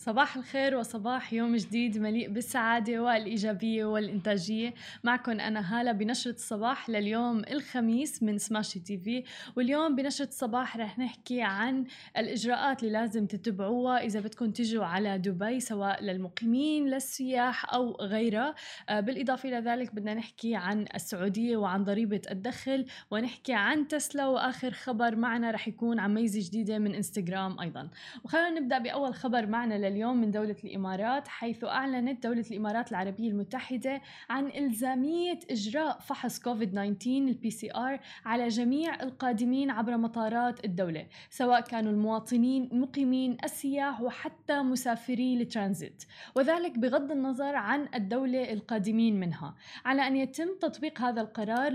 صباح الخير وصباح يوم جديد مليء بالسعادة والإيجابية والإنتاجية. معكم أنا هالة بنشرة الصباح لليوم الخميس من سماشي تي في. واليوم بنشرة الصباح رح نحكي عن الإجراءات اللي لازم تتبعوها إذا بدكم تجوا على دبي سواء للمقيمين للسياح أو غيرها. آه، بالإضافة إلى ذلك بدنا نحكي عن السعودية وعن ضريبة الدخل ونحكي عن تسلا. وآخر خبر معنا رح يكون عن ميزة جديدة من إنستغرام أيضا. وخلونا نبدأ بأول خبر معنا اليوم من دولة الإمارات حيث أعلنت دولة الإمارات العربية المتحدة عن إلزامية إجراء فحص كوفيد 19 ال PCR على جميع القادمين عبر مطارات الدولة سواء كانوا المواطنين المقيمين السياح وحتى مسافري الترانزيت وذلك بغض النظر عن الدولة القادمين منها. على أن يتم تطبيق هذا القرار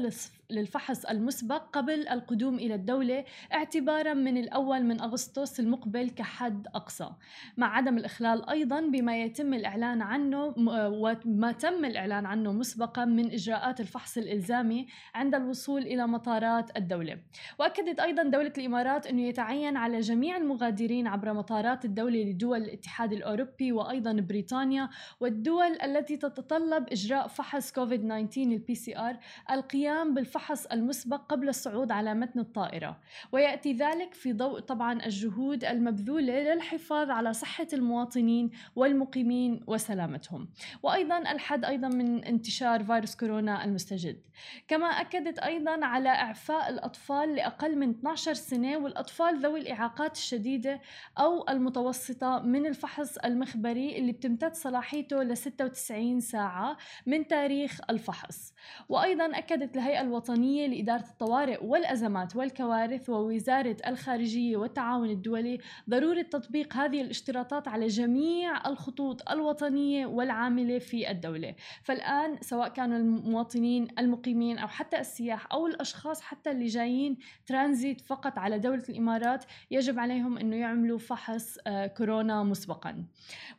للفحص المسبق قبل القدوم إلى الدولة اعتبارا من الأول من أغسطس المقبل كحد أقصى. مع عدم الإخلال أيضا بما يتم الإعلان عنه وما تم الإعلان عنه مسبقا من إجراءات الفحص الإلزامي عند الوصول إلى مطارات الدولة. وأكدت أيضا دولة الإمارات أنه يتعين على جميع المغادرين عبر مطارات الدولة لدول الاتحاد الأوروبي وأيضا بريطانيا والدول التي تتطلب إجراء فحص كوفيد 19 ال PCR القيام بالفحص المسبق قبل الصعود على متن الطائرة. ويأتي ذلك في ضوء طبعا الجهود المبذولة للحفاظ على صحة المواطنين والمقيمين وسلامتهم. وأيضا الحد أيضا من انتشار فيروس كورونا المستجد. كما أكدت أيضا على إعفاء الأطفال لأقل من 12 سنة والأطفال ذوي الإعاقات الشديدة أو المتوسطة من الفحص المخبري اللي بتمتد صلاحيته ل 96 ساعة من تاريخ الفحص. وأيضا أكدت الهيئة الوطنية لإدارة الطوارئ والأزمات والكوارث ووزارة الخارجية والتعاون الدولي ضرورة تطبيق هذه الاشتراطات على جميع الخطوط الوطنية والعاملة في الدولة. فالآن سواء كانوا المواطنين المقيمين أو حتى السياح أو الأشخاص حتى اللي جايين ترانزيت فقط على دولة الإمارات يجب عليهم أنه يعملوا فحص آه، كورونا مسبقا.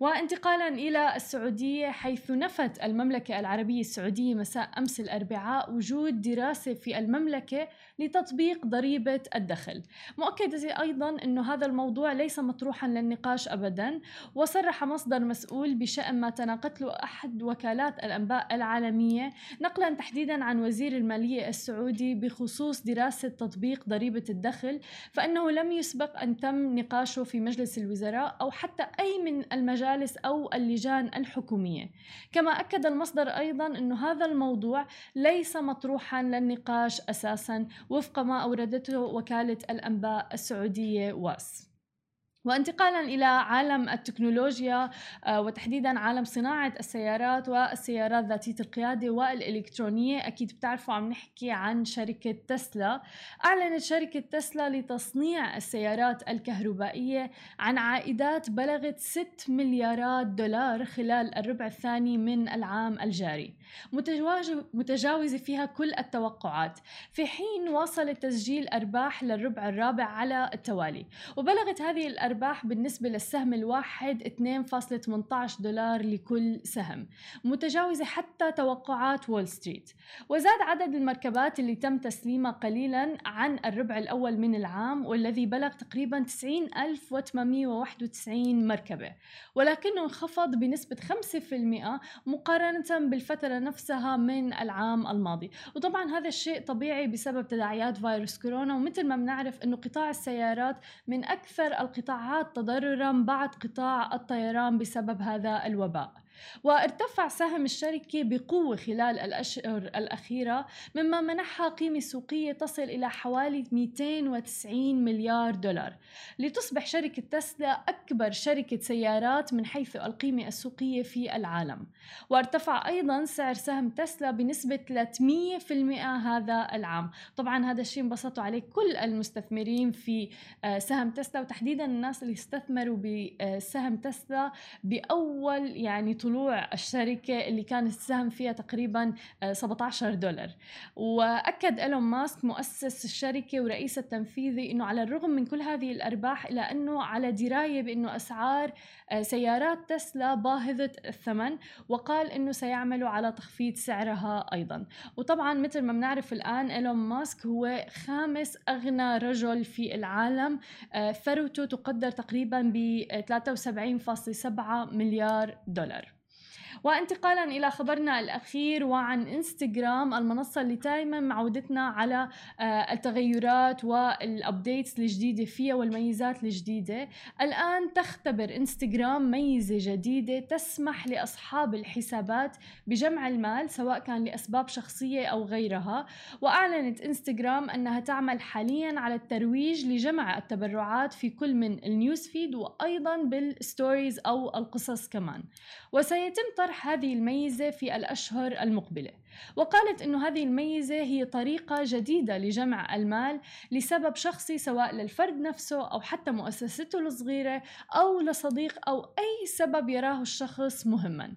وانتقالا إلى السعودية حيث نفت المملكة العربية السعودية مساء أمس الأربعاء وجود دراسة في المملكة لتطبيق ضريبة الدخل. مؤكدة أيضا أنه هذا الموضوع ليس مطروحا للنقاش أبدا وصرح مصدر مسؤول بشأن ما تناقته أحد وكالات الأنباء العالمية نقلا تحديدا عن وزير المالية السعودي بخصوص دراسة تطبيق ضريبة الدخل فإنه لم يسبق أن تم نقاشه في مجلس الوزراء أو حتى أي من المجالس أو اللجان الحكومية. كما أكد المصدر أيضا أن هذا الموضوع ليس مطروحا للنقاش أساسا وفق ما أوردته وكالة الأنباء السعودية واس. وانتقالا إلى عالم التكنولوجيا آه، وتحديدا عالم صناعة السيارات والسيارات ذاتية القيادة والإلكترونية. أكيد بتعرفوا عم نحكي عن شركة تسلا. أعلنت شركة تسلا لتصنيع السيارات الكهربائية عن عائدات بلغت 6 مليارات دولار خلال الربع الثاني من العام الجاري. متجاوزة فيها كل التوقعات. في حين واصل تسجيل أرباح للربع الرابع على التوالي. وبلغت هذه الأرباح الأرباح بالنسبة للسهم الواحد 2.18 دولار لكل سهم متجاوزة حتى توقعات وول ستريت. وزاد عدد المركبات اللي تم تسليمها قليلا عن الربع الأول من العام والذي بلغ تقريبا 90891 مركبة. ولكنه انخفض بنسبة 5% مقارنة بالفترة نفسها من العام الماضي. وطبعا هذا الشيء طبيعي بسبب تداعيات فيروس كورونا ومثل ما بنعرف أنه قطاع السيارات من أكثر القطاعات القطاعات تضررا بعد قطاع الطيران بسبب هذا الوباء. وارتفع سهم الشركة بقوة خلال الأشهر الأخيرة مما منحها قيمة سوقية تصل إلى حوالي 290 مليار دولار. لتصبح شركة تسلا أكبر شركة سيارات من حيث القيمة السوقية في العالم. وارتفع أيضا سعر سهم تسلا بنسبة 300% هذا العام. طبعا هذا الشيء انبسطوا عليه كل المستثمرين في آه، سهم تسلا وتحديدا الناس اللي استثمروا بسهم تسلا بأول يعني طلوع الشركة اللي كان السهم فيها تقريبا 17 دولار. وأكد إيلون ماسك مؤسس الشركة ورئيس التنفيذي أنه على الرغم من كل هذه الأرباح إلا أنه على دراية بأنه أسعار سيارات تسلا باهظة الثمن وقال أنه سيعملوا على تخفيض سعرها أيضا. وطبعا مثل ما بنعرف الآن إيلون ماسك هو خامس أغنى رجل في العالم. ثروته تقدر تقريبا ب 73.7 مليار دولار. وانتقالا إلى خبرنا الأخير وعن إنستغرام المنصة اللي دائما معودتنا على آه، التغيرات والابديتس الجديدة فيها والميزات الجديدة. الآن تختبر إنستغرام ميزة جديدة تسمح لأصحاب الحسابات بجمع المال سواء كان لأسباب شخصية أو غيرها. وأعلنت إنستغرام أنها تعمل حاليا على الترويج لجمع التبرعات في كل من ال news feed وأيضا بال stories أو القصص كمان. وسيتم طرح هذه الميزة في الأشهر المقبلة. وقالت أنه هذه الميزة هي طريقة جديدة لجمع المال لسبب شخصي سواء للفرد نفسه أو حتى مؤسسته الصغيرة أو لصديق أو أي سبب يراه الشخص مهما.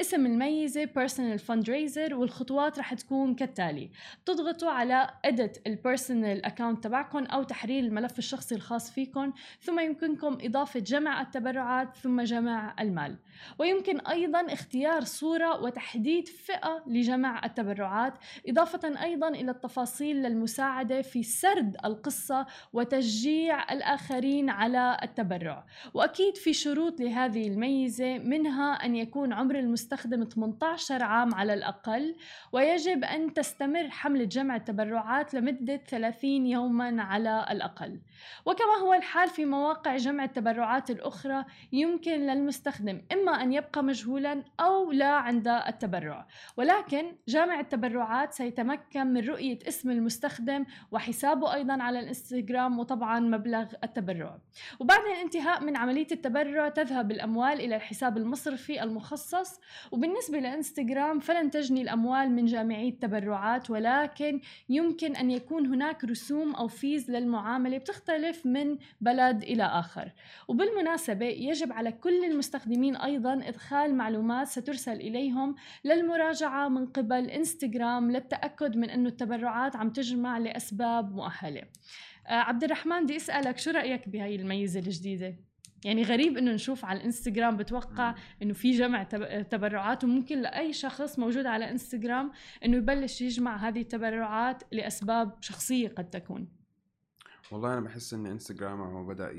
اسم الميزة Personal Fundraiser والخطوات رح تكون كالتالي تضغطوا على Edit البيرسونال أكاونت تبعكم أو تحرير الملف الشخصي الخاص فيكم ثم يمكنكم إضافة جمع التبرعات ثم جمع المال. ويمكن أيضا اختيار صورة وتحديد فئة لجمع التبرعات إضافة أيضا إلى التفاصيل للمساعدة في سرد القصة وتشجيع الآخرين على التبرع. وأكيد في شروط لهذه الميزة منها أن يكون عمر المستخدم 18 عام على الأقل ويجب أن تستمر حملة جمع التبرعات لمدة 30 يوما على الأقل. وكما هو الحال في مواقع جمع التبرعات الأخرى يمكن للمستخدم إما أن يبقى مجهولا أو لا عند التبرع. ولكن جامع التبرعات سيتمكن من رؤية اسم المستخدم وحسابه أيضا على الإنستغرام وطبعا مبلغ التبرع. وبعد الانتهاء من عملية التبرع تذهب الأموال إلى الحساب المصرفي المخصص. وبالنسبة لإنستغرام فلن تجني الأموال من جامعي التبرعات ولكن يمكن أن يكون هناك رسوم أو فيز للمعاملة بتختلف من بلد إلى آخر. وبالمناسبة يجب على كل المستخدمين أيضا إدخال معلومات سترسل إليهم للمراجعة من قبل الانستغرام للتأكد من انه التبرعات عم تجمع لأسباب مؤهلة. آه عبد الرحمن بدي أسألك شو رأيك بهاي الميزة الجديدة؟ يعني غريب إنه نشوف على الانستغرام بتوقع إنه في جمع تبرعات وممكن لأي شخص موجود على إنستغرام إنه يبلش يجمع هذه التبرعات لأسباب شخصية قد تكون. والله أنا بحس إن إنستغرام هو بدأ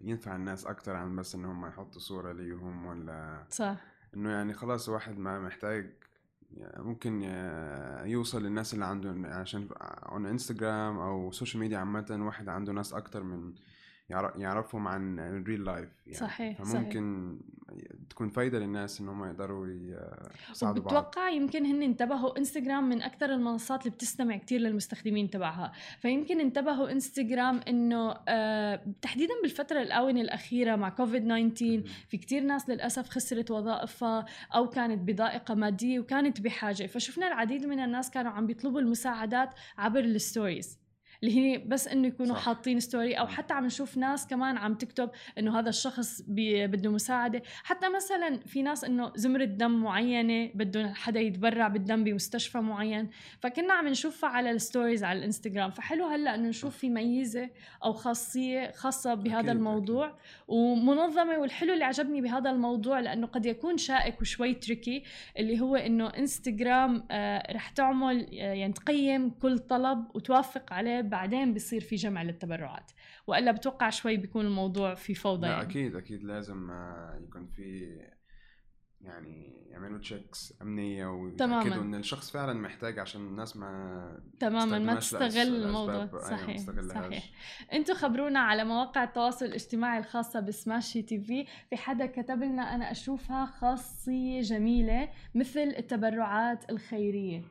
ينفع الناس أكثر عن بس إنهم يحطوا صورة ليهم ولا صح. إنه يعني خلاص واحد ما محتاج ممكن يوصل للناس اللي عنده عشان on انستغرام أو social media عامة واحد عنده ناس أكتر من يعرفهم عن ال real life يعني. صحيح فممكن صحيح. تكون فايدة للناس إن هم يقدروا يساعدوا بعض. بتوقع يمكن هن انتبهوا انستغرام من أكثر المنصات اللي بتستمع كثير للمستخدمين تبعها. فيمكن انتبهوا انستغرام إنه آه تحديدا بالفترة الأونة الأخيرة مع كوفيد 19 في كثير ناس للأسف خسرت وظائفها أو كانت بضائقة مادية وكانت بحاجة. فشفنا العديد من الناس كانوا عم بيطلبوا المساعدات عبر ال stories اللي هي بس إنه يكونوا صح. حاطين story أو حتى عم نشوف ناس كمان عم تكتب إنه هذا الشخص بده مساعدة. حتى مثلا في ناس إنه زمرة دم معينة بده حدا يتبرع بالدم بمستشفى معين. فكنا عم نشوفها على ال stories على الإنستغرام. فحلو هلأ إنه نشوف في ميزة أو خاصية خاصة بهذا أكيد الموضوع. أكيد. ومنظمة والحلو اللي عجبني بهذا الموضوع لأنه قد يكون شائك وشوي تريكي اللي هو إنه انستغرام آه رح تعمل آه يعني تقيم كل طلب وتوافق عليه بعدين بصير في جمع للتبرعات. وإلا بتوقع شوي بيكون الموضوع في فوضى لا يعني. أكيد أكيد لازم آه، يكون في يعني يعملوا تشيكس أمنية ويتأكدوا إن الشخص فعلا محتاج عشان الناس ما تماما ما تستغل الموضوع. صحيح صحيح. أنتم خبرونا على مواقع التواصل الاجتماعي الخاصة بسماشي تي في. في حدا كتب لنا أنا أشوفها خاصية جميلة مثل التبرعات الخيرية.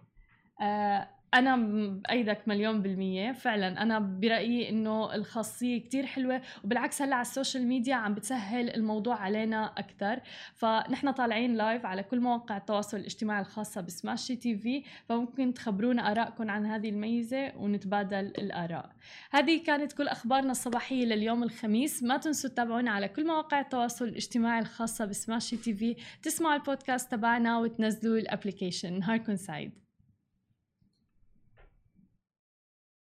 آه أنا بأيدك مليون بالمية. فعلا أنا برأيي إنه الخاصية كتير حلوة وبالعكس هلأ على ال social media عم بتسهل الموضوع علينا أكثر فنحن طالعين live على كل مواقع التواصل الاجتماعي الخاصة بسماشي تي في فممكن تخبرونا آرائكم عن هذه الميزة ونتبادل الآراء. هذه كانت كل أخبارنا الصباحية لليوم الخميس. ما تنسوا تتابعونا على كل مواقع التواصل الاجتماعي الخاصة بسماشي تي في. تسمعوا البودكاست تبعنا وتنزلوا ال application نهاركم سعيد.